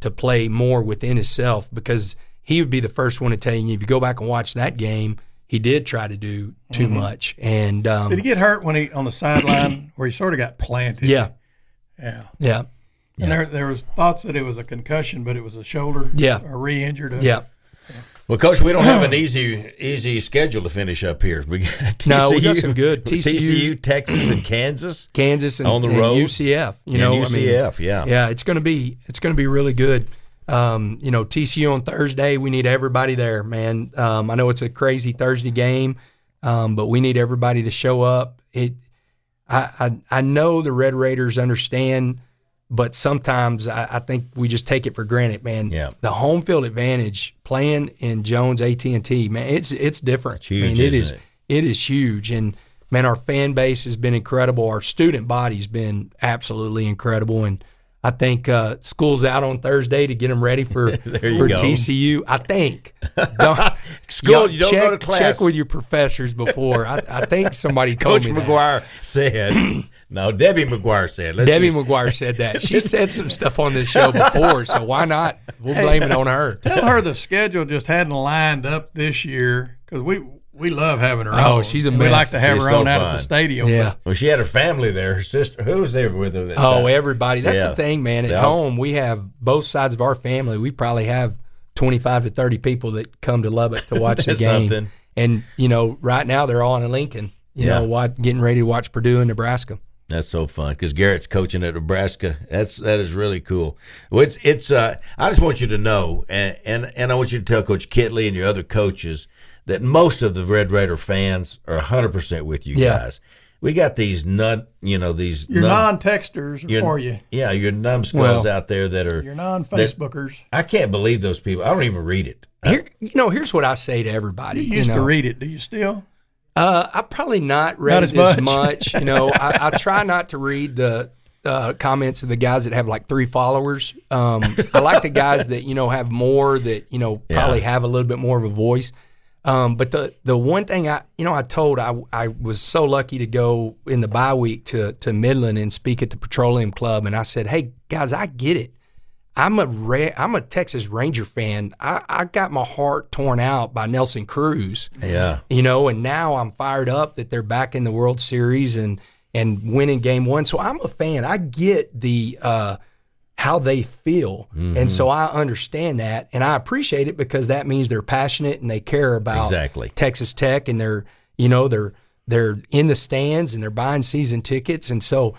F: to play more within himself because he would be the first one to tell you if you go back and watch that game, he did try to do too
D: Mm-hmm.
F: much, and um,
D: Did he get hurt when he on the sideline *clears throat* where he sort of got planted?
F: yeah,
D: yeah.
F: yeah,
D: And there there was thoughts that it was a concussion, but it was a shoulder.
F: Yeah.
D: Or re-injured. uh,
F: yeah.
C: Well, Coach, we don't have an *clears throat* easy easy schedule to finish up here. We got *laughs*
F: No, we got some good. TCU
C: TCU, Texas, and Kansas.
F: Kansas and,
C: On the
F: and
C: road?
F: UCF. You know, I mean,
C: yeah.
F: yeah, it's going to be it's going to be really good. Um, you know, TCU on Thursday, we need everybody there, man. Um, I know it's a crazy Thursday game, um, but we need everybody to show up. It, I, I, I know the Red Raiders understand, but sometimes I, I think we just take it for granted, man.
C: Yeah.
F: the home field advantage playing in Jones AT and T, man, it's it's different.
C: It's huge,
F: I mean, it is
C: it?
F: it is huge, and man, our fan base has been incredible. Our student body's been absolutely incredible, and I think uh, school's out on Thursday to get them ready for *laughs* for
C: go.
F: TCU. I think *laughs* Don't-
C: School,
F: y'all
C: don't
F: check,
C: go to class.
F: Check with your professors before. I, I think somebody *laughs* told
C: Coach
F: me that.
C: McGuire said. *clears throat* no, Debbie McGuire said. Let's
F: Debbie
C: just-
F: McGuire said that. She *laughs* said some stuff on this show before, so why not? We'll blame it on her.
D: Tell her the schedule just hadn't lined up this year because we we love having her
F: Oh,
D: on.
F: she's a
D: And We
F: mess.
D: like to have
C: She's
D: her
C: so
D: on out at the stadium.
F: Yeah.
C: Well, she had her family there. Her sister, who was there with her? That
F: Oh,
C: time?
F: everybody. That's
C: Yeah.
F: the thing, man. At
C: Yeah.
F: home, we have both sides of our family. We probably have 25 to 30 people that come to Lubbock to watch the *laughs* game.
C: something.
F: And, you know, right now they're all in Lincoln, you
C: Yeah.
F: know, what, getting ready to watch Purdue and Nebraska.
C: That's so fun because Garrett's coaching at Nebraska. That's that is really cool. Well, it's it's. Uh, I just want you to know, and, and and I want you to tell Coach Kittley and your other coaches that most of the Red Raider fans are 100 percent with you
F: Yeah.
C: guys. We got these nut, you know, these
D: Your
C: num-
D: non-texters are
C: your-
D: for you.
C: Yeah, your numbskulls
F: Well-
C: out there that are.
D: Your non-Facebookers.
C: I can't believe those people. I don't even read it.
F: Here, you know, here's what I say to everybody.
D: You used
F: know.
D: to read it. Do you still?
F: Uh, I probably not read
D: Not as
F: as
D: much.
F: much. You know, *laughs* I, I try not to read the uh, comments of the guys that have like three followers. Um, I like the guys that you know have more that you know probably have a little bit more of a voice. Um, but the the one thing I you know I told I I was so lucky to go in the bye week to to Midland and speak at the Petroleum Club, and I said, hey guys, I get it. I'm a Ra- I'm a Texas Ranger fan. I, I got my heart torn out by Nelson Cruz
C: Yeah,
F: you know, and now I'm fired up that they're back in the World Series and and winning game one. So I'm a fan. I get the uh, how they feel, and so I understand that, and I appreciate it because that means they're passionate and they care about
C: Exactly.
F: Texas Tech, and they're you know they're they're in the stands and they're buying season tickets, and so.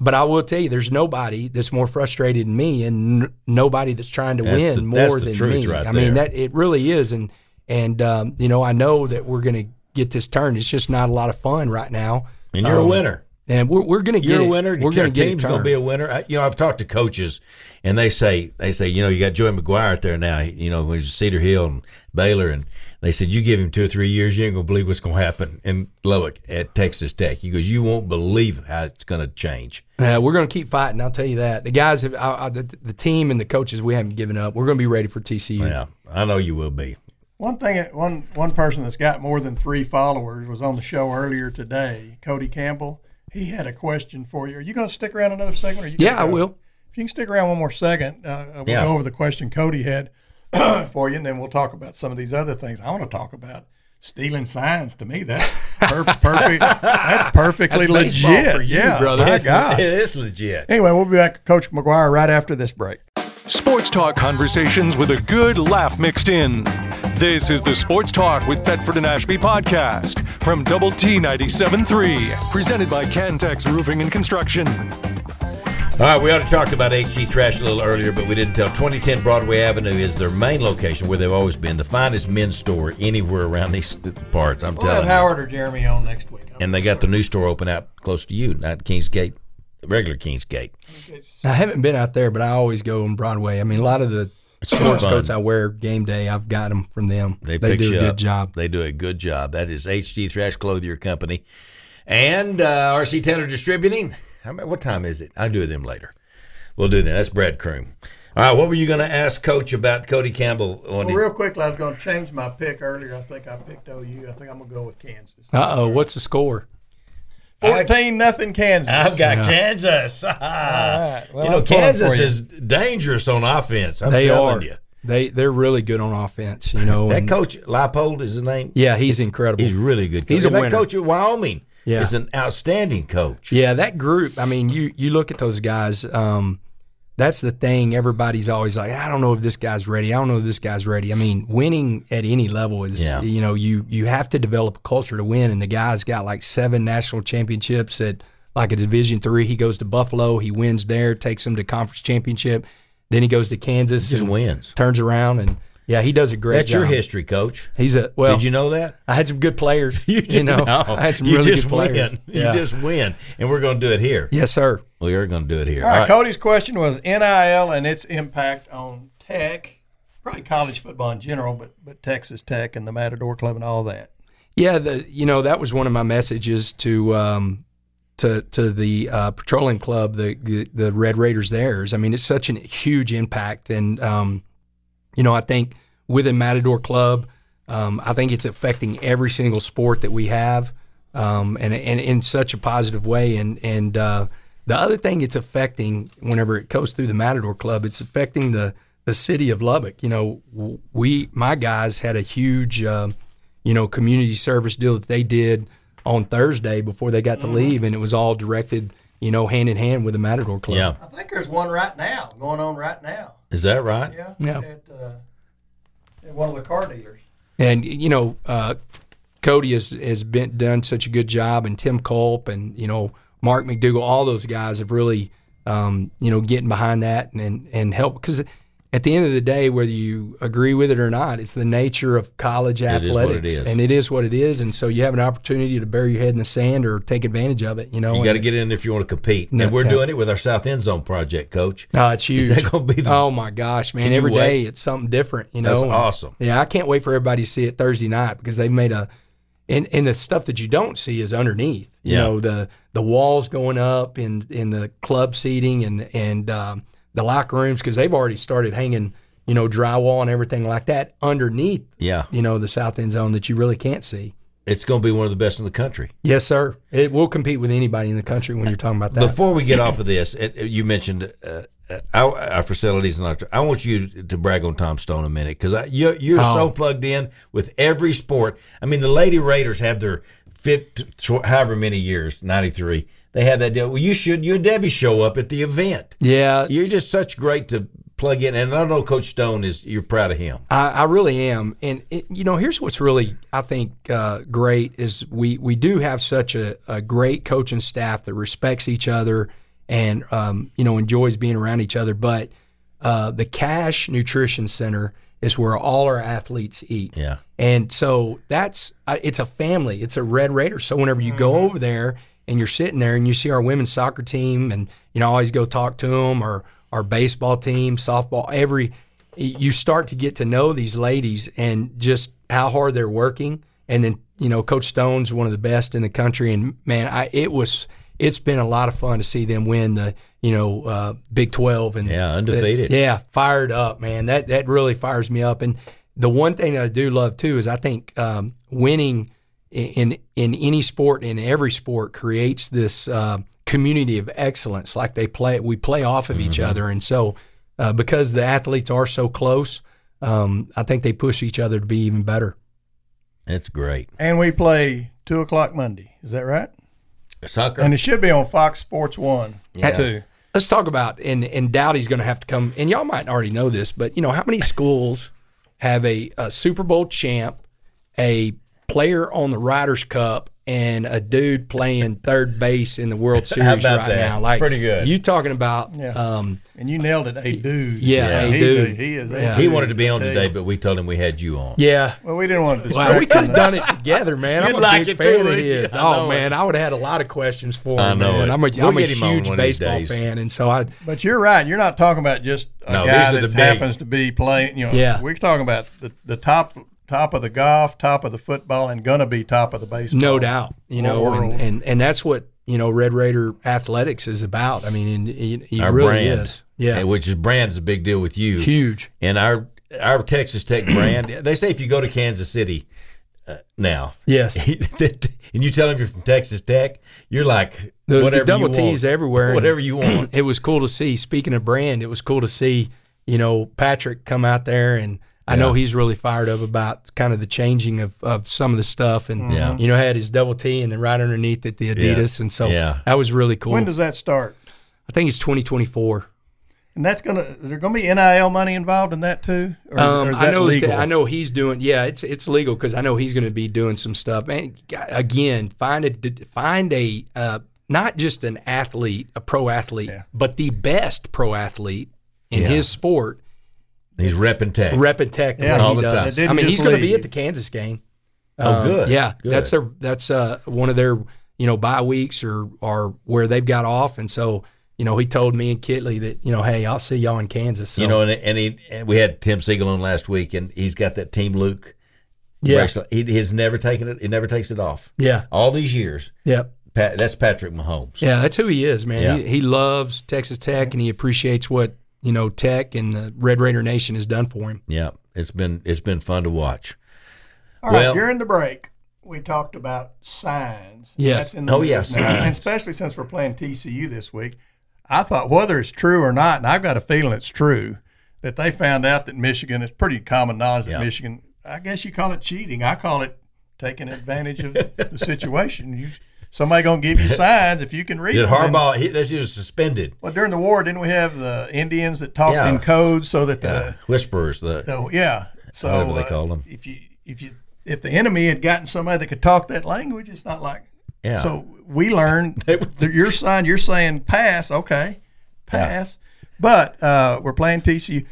F: But I will tell you, there's nobody that's more frustrated than me, and n- nobody that's trying to
C: That's
F: win
C: the-
F: more
C: that's the
F: than
C: truth
F: me.
C: right
F: I mean,
C: there.
F: that it really is, and and um, you know, I know that we're going to get this turned. It's just not a lot of fun right now,
C: and you're a
F: Um,
C: winner.
F: and we're we're going to get
C: You're a
F: it.
C: winner.
F: We're going to get it
C: team's going to be a winner. I, you know, I've talked to coaches, and they say they say you know you got Joey McGuire out there now. You know, he's Cedar Hill and Baylor, and they said you give him two or three years, you ain't going to believe what's going to happen in Lubbock at Texas Tech. He goes, you won't believe how it's going to change.
F: Uh, we're going to keep fighting. I'll tell you that. The guys, have, I, I, the, the team and the coaches, we haven't given up. We're going to be ready for TCU.
C: Yeah, I know you will be.
D: One thing, one one person that's got more than three followers was on the show earlier today. Cody Campbell. He had a question for you. Are you going to stick around another segment? Or are you
F: Yeah,
D: gonna
F: I will.
D: If you can stick around one more second, uh, we'll
C: Yeah.
D: go over the question Cody had *coughs* for you, and then we'll talk about some of these other things. I want to talk about stealing signs. To me, that's per- *laughs* perfect. That's perfectly
F: That's
D: legit.
F: for you,
D: yeah,
F: brother.
D: my
F: That's-
D: God.
C: It is legit.
D: Anyway, we'll be back, with Coach McGuire, right after this break.
A: Sports talk conversations with a good laugh mixed in. This is the Sports Talk with Thetford and Ashby podcast from Double T 97.3, presented by Cantex Roofing and Construction.
C: All right, we ought to talk about HG Thrash a little earlier, but we didn't tell. 2010 Broadway Avenue is their main location where they've always been, the finest men's store anywhere around *laughs* these parts. I'm
D: We'll have
C: telling you.
D: Howard or Jeremy on next week.
C: And they got the new store open out close to you, not Kingsgate, regular Kingsgate.
F: I haven't been out there, but I always go on Broadway. I mean, a lot of the
C: just
F: sports
C: fun.
F: coats I wear game day, I've got them from them.
C: They,
F: They,
C: pick
F: do a
C: you
F: good
C: up.
F: job.
C: They do a good job. That is HG Thrash Clothier Company. And uh, RC Taylor Distributing. How about what time is it? I'll do them later. We'll do that. That's Brad Croom. All right, what were you going to ask Coach about Cody Campbell?
D: Well, real quickly, I was going to change my pick earlier. I think I picked OU. I think I'm going to go with Kansas.
F: Uh oh, what's the score?
D: 14 nothing Kansas.
C: I've got yeah. Kansas. *laughs* All
D: right. Well,
C: you know, Kansas you. is dangerous on offense. I'm
F: they
C: telling
F: are.
C: you.
F: They they're really good on offense. You know
C: that
F: and,
C: coach Leipold is his name.
F: Yeah, he's incredible.
C: He's really good. Coach.
F: He's a
C: and
F: winner.
C: That coach at Wyoming
F: yeah.
C: is an outstanding coach.
F: Yeah, that group. I mean, you you look at those guys. Um, that's the thing. Everybody's always like, I don't know if this guy's ready. I don't know if this guy's ready. I mean, winning at any level is,
C: yeah.
F: you know, you you have to develop a culture to win. And the guy's got like seven national championships at like a Division three. He goes to Buffalo, he wins there, takes him to conference championship. Then he goes to Kansas,
C: just wins,
F: turns around, and yeah, he does a great.
C: That's
F: job.
C: your history, coach.
F: He's a well.
C: Did you know that?
F: I had some good players. *laughs*
C: you,
F: you know,
C: know, *laughs*
F: I had some
C: you
F: really
C: just
F: good players.
C: Win.
F: Yeah.
C: You just win, and we're going to do it here.
F: Yes, sir.
C: We are going to do it here.
D: All right, Cody's question was NIL and its impact on Tech, probably college football in general, but but Texas Tech and the Matador Club and all that.
F: Yeah, the you know that was one of my messages to um, to to the uh, Petroleum Club, the the Red Raiders. Theirs. I mean, it's such a huge impact, and um, you know, I think within Matador Club, um, I think it's affecting every single sport that we have, um, and and in such a positive way. And and uh, the other thing it's affecting, whenever it goes through the Matador Club, it's affecting the the city of Lubbock. You know, we my guys had a huge, uh, you know, community service deal that they did on Thursday before they got to
D: Mm-hmm.
F: leave, and it was all directed, you know, hand in hand with the Matador Club.
C: Yeah.
D: I think there's one right now going on right now.
C: Is that right?
D: Yeah.
F: Yeah.
D: At, uh, at one of the car dealers.
F: And you know, uh, Cody has has been done such a good job, and Tim Culp, and you know, Mark McDougal, all those guys have really, um, you know, getting behind that and and, and help because at the end of the day, whether you agree with it or not, it's the nature of college
C: is what it
F: athletics, and it is what it is. And so you have an opportunity to bury your head in the sand or take advantage of it. You know,
C: You got to get in if you want to compete.
F: No,
C: and we're
F: yeah.
C: doing it with our South End Zone project, Coach.
F: Oh, it's huge.
C: Is that going to be the?
F: Oh my gosh, man! Every day it's something different. You know,
C: That's
F: And-
C: awesome.
F: Yeah, I can't wait for everybody to see it Thursday night because they've made a, and and the stuff that you don't see is underneath. You
C: Yeah.
F: know, the the walls going up in in the club seating and and um, the locker rooms because they've already started hanging, you know, drywall and everything like that underneath.
C: Yeah.
F: You know, the south end zone that you really can't see.
C: It's going to be one of the best in the country.
F: Yes, sir. It will compete with anybody in the country when you're talking about that.
C: Before we get off of this, it, you mentioned uh, uh, our, our facilities and our, I want you to brag on Tom Stone a minute because you're, you're
F: Oh.
C: so plugged in with every sport. I mean, the Lady Raiders have their fifth, however many years, ninety three. They had that deal. Well, you should. You and Debbie show up at the event.
F: yeah,
C: You're just such great to plug in, and I know Coach Stone is. You're proud of him.
F: I, I really am, and it, you know, here's what's really I think uh, great is we we do have such a, a great coaching staff that respects each other and um, you know enjoys being around each other. But uh, the Cash Nutrition Center is where all our athletes eat.
C: Yeah.
F: And so that's uh, it's a family. It's a Red Raider. So whenever you go over there and you're sitting there and you see our women's soccer team, and you know I always go talk to them, or our baseball team, softball, every you start to get to know these ladies and just how hard they're working. And then you know Coach Stone's one of the best in the country, and man, I it was it's been a lot of fun to see them win the you know uh, Big Twelve and
C: Yeah, undefeated.
F: yeah, fired up, man. That that really fires me up. And the one thing that I do love too is I think um, winning in in any sport in every sport creates this uh, community of excellence. Like they play, we play off of each
C: Mm-hmm.
F: other, and so uh, because the athletes are so close, um, I think they push each other to be even better.
C: That's great.
D: And we play two o'clock Monday. Is that right?
C: Soccer.
D: And it should be on Fox Sports One
C: Yeah.
D: too.
F: Let's talk about and and Dowdy's going to have to come. And y'all might already know this, but you know how many schools have a, a Super Bowl champ, a player on the Ryder Cup, and a dude playing third base in the World *laughs* Series
C: about
F: right
C: that?
F: now? Like
C: Pretty good.
F: You talking about?
D: Yeah.
F: Um,
D: And you nailed it, a dude.
F: Yeah, a
D: he's
F: dude.
D: he is. a
F: Yeah.
C: he wanted to be on today, but we told him we had you on.
F: yeah.
D: Well, we didn't want to distract
F: Wow, we could have done it together, man. *laughs* I'm
C: You'd
F: a
C: like
F: big
C: it
F: fan
C: too,
F: of
C: wouldn't you?
F: his. *laughs*
C: I
F: Oh
C: know
F: man, I would have had a lot of questions for him.
C: I know
F: man.
C: it.
F: I'm a,
C: We'll
F: am a
C: get on
F: huge
C: one of these
F: baseball fan, and so I
D: But you're right. You're not talking about just a
C: No,
D: guy that happens to be playing. You know,
F: Yeah.
D: we're talking about the, the top top of the golf, top of the football, and gonna be top of the baseball.
F: No doubt, you know, and, and and that's what you know Red Raider athletics is about. I mean, and he, he
C: Our
F: really
C: brand.
F: is. Yeah,
C: And which is brand's a big deal with you.
F: huge.
C: And our our Texas Tech *clears throat* brand. They say if you go to Kansas City uh, now,
F: Yes. *laughs*
C: and you tell them you're from Texas Tech, you're like
F: The, the
C: whatever
F: double
C: you
F: T's
C: want.
F: everywhere.
C: Whatever you want. *clears throat*
F: It was cool to see. Speaking of brand, it was cool to see, you know, Patrick come out there and I know he's really fired up about kind of the changing of, of some of the stuff and
C: Yeah.
F: you know, had his double T and then right underneath it the Adidas and so
C: Yeah.
F: that was really cool.
D: When does that start?
F: I think it's twenty twenty four.
D: And that's gonna is there gonna be NIL money involved in that too, or is, or is that
F: Um, I know
D: legal?
F: That, I know he's doing. Yeah, it's it's legal because I know he's going to be doing some stuff. And again, find a find a uh, not just an athlete, a pro athlete,
D: Yeah.
F: but the best pro athlete in
C: Yeah.
F: his sport,
C: He's repping Tech.
F: repping tech the
D: Yeah.
C: All
F: he
C: the time.
F: does.
D: It didn't
F: I mean, he's going to be at the Kansas game.
C: Oh,
F: Um,
C: good.
F: Yeah,
C: Good.
F: that's their that's uh, one of their you know bye weeks or or where they've got off, and so you know he told me and Kittley that you know hey I'll see y'all in Kansas. So,
C: You know, and, and he and we had Tim Siegel on last week, and he's got that Team Luke.
F: yeah,
C: bracelet. He, he's never taken it. He never takes it off.
F: yeah,
C: All these years,
F: yeah.
C: Pat, that's Patrick Mahomes.
F: Yeah, that's who he is, man.
C: Yeah.
F: He, he loves Texas Tech and he appreciates what you know Tech and the Red Raider Nation has done for him.
C: Yeah, it's been it's been fun to watch.
D: All right,
C: Well-
D: during the break, we talked about signs.
F: Yes.
D: That's in the
C: Oh,
D: yes.
C: yeah, signs.
D: And especially since we're playing TCU this week, I thought whether it's true or not, and I've got a feeling it's true, that they found out that Michigan is pretty common knowledge that
C: Yeah.
D: Michigan. I guess you call it cheating. I call it taking advantage of *laughs* the situation. You, somebody gonna give you *laughs* signs if you can read
C: Did
D: them. And-
C: Harbaugh? He, this he was suspended.
D: well, during the war, didn't we have the Indians that talked
C: Yeah.
D: in code so that the
C: Uh, whisperers. The
D: so yeah. So
C: Whatever they
D: uh,
C: call them.
D: If you if you if the enemy had gotten somebody that could talk that language, it's not like
C: yeah.
D: so we learned *laughs* that your sign. You're saying pass, okay, pass. But uh, we're playing TCU.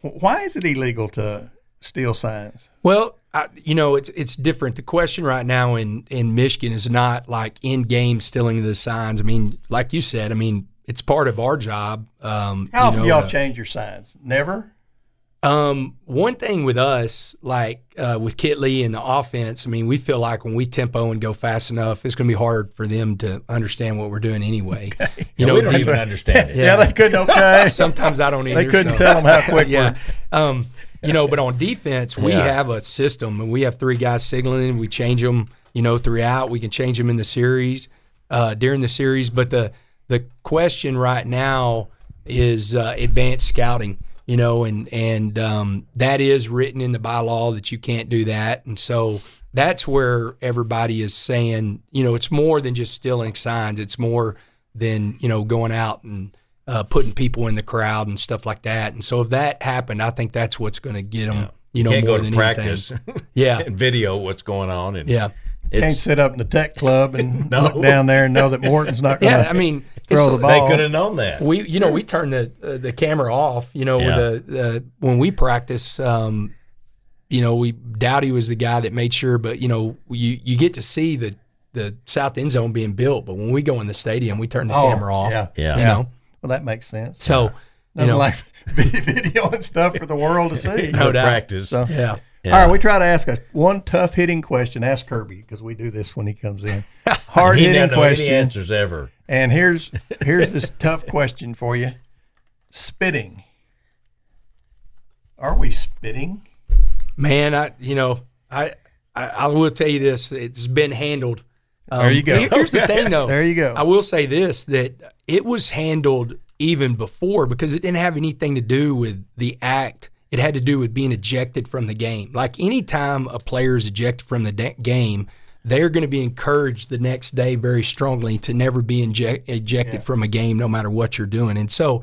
D: Why is it illegal to steal signs?
F: Well, I, you know it's it's different. The question right now in in Michigan is not like in game stealing the signs. I mean, like you said, I mean it's part of our job. Um,
D: How
F: you
D: often
F: know,
D: y'all
F: to-
D: change your signs? Never.
F: Um, one thing with us, like uh, with Kittley and the offense, I mean, we feel like when we tempo and go fast enough, it's going to be hard for them to understand what we're doing anyway. *laughs* You
C: Yeah, we don't even *laughs* understand it.
D: Yeah, they couldn't. Okay.
F: sometimes I don't either.
D: they couldn't
F: so-
D: tell them how *laughs* quick.
F: yeah. Um, you know, but on defense, we
C: Yeah.
F: have a system, and we have three guys signaling. We change them, you know, throughout. We can change them in the series, uh, during the series. But the the question right now is uh, advanced scouting. You know, and and um, that is written in the bylaw that you can't do that, and so that's where everybody is saying, you know, it's more than just stealing signs. It's more than you know going out and uh, putting people in the crowd and stuff like that. And so if that happened, I think that's what's going to get them. You know,
C: Can't
F: more
C: go to
F: than
C: practice
F: anything. *laughs* Yeah,
C: and video what's going on. And
F: yeah,
D: Can't sit up in the tech club and *laughs*
C: No.
D: look down there and know that Morton's not going to
F: yeah. I mean,
D: throw
F: it's-
D: the
C: they could have known that.
F: we you know we turn the uh, the camera off. You know,
C: Yeah.
F: with the, uh, when we practice. Um, you know, we Dowdy was the guy that made sure, but you know, you you get to see the the south end zone being built, but when we go in the stadium, we turn the
D: Oh,
F: camera off.
D: yeah.
C: Yeah.
F: you know,
D: Well, that makes sense.
F: so you know,
D: like *laughs* video and stuff for the world to see. *laughs*
F: No doubt.
C: practice.
D: So,
F: yeah.
C: Yeah.
D: All right, we try to ask a one tough hitting question. Ask Kirby because we do this when he comes in. *laughs* Hard hitting
C: didn't know any
D: question.
C: answers ever.
D: And here's here's this tough question for you: spitting. Are we spitting?
F: Man, I you know I I, I will tell you this: it's been handled. Um,
D: There you go.
F: here- Here's the *laughs* thing, though.
D: There you go.
F: I will say this: that it was handled even before because it didn't have anything to do with the act. It had to do with being ejected from the game. Like anytime a player is ejected from the de- game, they're going to be encouraged the next day very strongly to never be inject- ejected from a game, no matter what you're doing. And so,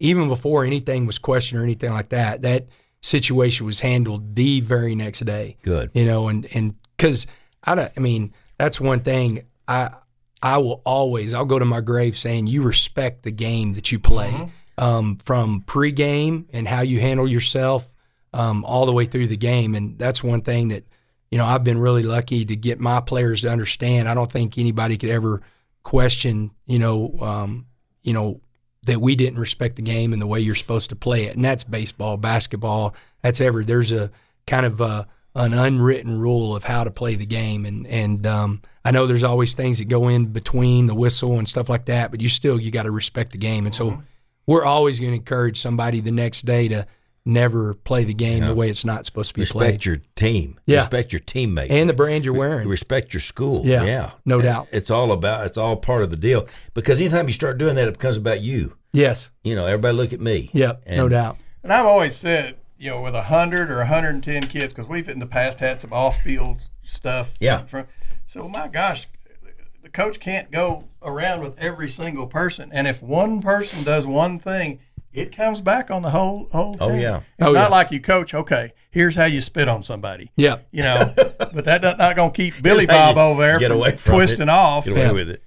F: even before anything was questioned or anything like that, that situation was handled the very next day.
C: Good.
F: You know, and and because I don't, I mean, that's one thing I I will always I'll go to my grave saying you respect the game that you play um, from pregame and how you handle yourself um, all the way through the game, and that's one thing that you know I've been really lucky to get my players to understand. I don't think anybody could ever question you know um, you know that we didn't respect the game and the way you're supposed to play it, and that's baseball, basketball. That's ever there's a kind of a an unwritten rule of how to play the game, and and um, I know there's always things that go in between the whistle and stuff like that, but you still you got to respect the game, and so
C: Mm-hmm.
F: we're always going to encourage somebody the next day to never play the game the way it's not supposed to be
C: Respect
F: played,
C: your team.
F: Yeah.
C: Respect your teammates.
F: and the brand you're wearing.
C: respect your school.
F: Yeah,
C: yeah,
F: no
C: It-
F: doubt.
C: It's all about. It's all part of the deal. Because anytime you start doing that, it becomes about you.
F: yes,
C: You know, everybody look at me.
F: yep, no doubt.
D: And I've always said, you know, with 100 or 110 kids, because we've in the past had some off field stuff.
C: Yeah.
D: From, so, my gosh, the coach can't go around with every single person. And if one person does one thing, it comes back on the whole whole
C: Oh,
D: thing.
C: yeah.
D: It's
F: Oh,
D: not
F: yeah.
D: like you coach, okay, here's how you spit on somebody.
F: Yep.
D: You know, but that's not going to keep *laughs* Billy Bob over there
C: get
D: from
C: away from
D: twisting
C: it.
D: off.
C: Get away
F: Yeah.
C: with it.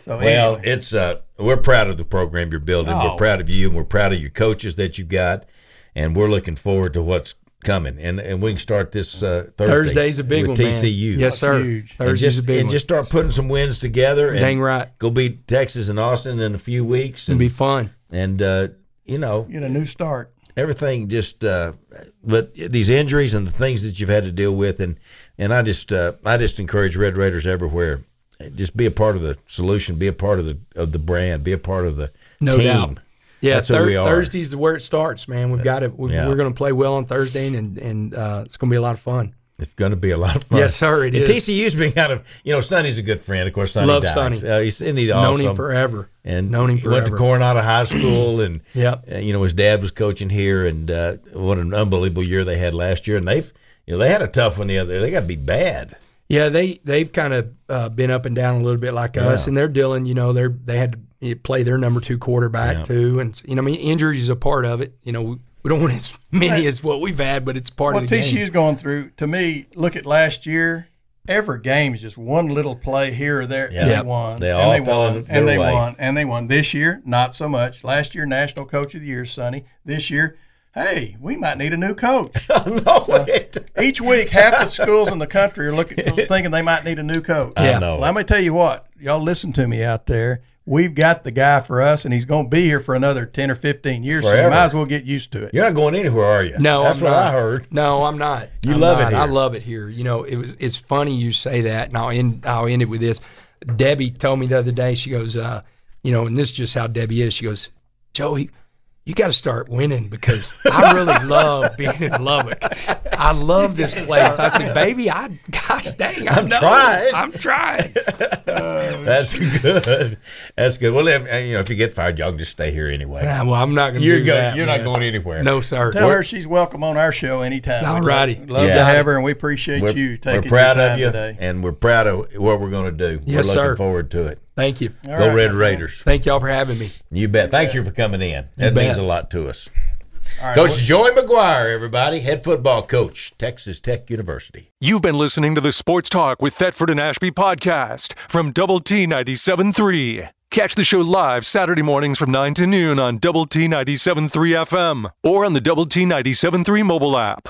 D: So
C: Well,
D: anyway.
C: it's uh, we're proud of the program you're building.
D: Oh.
C: We're proud of you, and we're proud of your coaches that you've got, and we're looking forward to what's coming. And and we can start this uh, Thursday.
F: Thursday's a big
C: with
F: one, man.
C: TCU.
F: Yes, sir.
D: Huge.
F: Thursday's
C: just,
F: a big
C: and
F: one.
C: And just start putting some wins together. And
F: Dang right.
C: Go beat Texas and Austin in a few weeks,
F: It'll
C: and
F: be fun.
C: and uh, you know
D: get a new start.
C: everything just uh, but these injuries and the things that you've had to deal with and and I just uh, I just encourage Red Raiders everywhere just be a part of the solution be a part of the of the brand be a part of the
F: No
C: team
F: doubt. Yeah,
C: That's who
F: Thur-
C: we are.
F: Thursday's where it starts, man. We've got it. We,
C: Yeah.
F: We're going to play well on Thursday, and and uh, it's going to be a lot of fun.
C: it's going to be a lot of fun
F: Yes, sir, it
C: and
F: is.
C: TCU's been kind of you know Sonny's a good friend of course Sonny
F: Love
C: Dykes.
F: Sonny.
C: uh, he's, and he's
F: Known him forever.
C: and
F: known him
C: he went to. Coronado High School and *clears throat*
F: Yep.
C: uh, you know his dad was coaching here and uh, what an unbelievable year they had last year and they've you know they had a tough one the other they got beat bad
F: Yeah, they they've kind of uh, been up and down a little bit like us, and they're dealing. You know, they're they had to play their number two quarterback
C: Yeah.
F: too, and you know, I mean, injuries is a part of it. You know, we, we don't *laughs* want as many as what we've had, but it's part
D: what
F: of the
D: TCU's
F: game.
D: going through, to me, look at last year. Every game is just one little play here or there,
C: Yeah.
D: and
F: Yep.
D: they won.
C: They
D: and
C: all
D: they
C: fell
D: won,
C: in their
D: and they
C: way.
D: won, and they won. This year, not so much. Last year, National Coach of the Year, Sonny. This year, hey, we might need a new coach. *laughs*
C: no, it,
D: Each week, half the schools in the country are looking, *laughs* thinking they might need a new coach.
C: I
F: Yeah.
C: know.
D: Let me tell you what, y'all listen to me out there. We've got the guy for us, and he's going to be here for another 10 or 15 years, so
C: Forever.
D: you might as well get used to it.
C: You're not going anywhere, are you?
F: No,
C: that's
F: I'm
C: what
F: not.
C: I heard.
F: No, I'm not.
C: You
F: I'm
C: love it
F: not. I love it here. You know, it was. It's funny you say that, and I'll end. I'll end it with this. Debbie told me the other day. She goes, uh, you know, and this is just how Debbie is. She goes, Joey, you got to start winning because I really *laughs* love being in Lubbock. I love this place. I said, baby, I gosh dang, I
C: I'm trying.
F: I'm trying. *laughs*
C: That's good. That's good. Well, if, you know, if you get fired, y'all can just stay here anyway.
F: Nah, well, I'm not going to
C: You're
F: do
C: go,
F: that.
C: You're
F: man.
C: not going anywhere.
F: No, sir.
D: Tell her she's welcome on our show anytime.
F: All righty.
D: Love, love
C: Yeah.
D: to have her, and we appreciate
C: We're,
D: you taking
C: we're proud
D: your
C: of
D: time
C: you,
D: today.
C: and we're proud of what we're going to do.
F: Yes,
C: we're looking
F: sir.
C: forward to it.
F: Thank you.
D: All
C: Go
D: right,
C: Red
D: my
C: Raiders.
F: Thank y'all for having me.
C: You bet. Thank you for coming in. That
F: bet.
C: means a lot to us.
D: All right,
C: Coach
D: well-
C: Joey McGuire, everybody, head football coach, Texas Tech University.
A: You've been listening to the Sports Talk with Thetford and Ashby podcast from Double T 97.3. Catch the show live Saturday mornings from 9 to noon on Double T 97.3 FM or on the Double T 97.3 mobile app.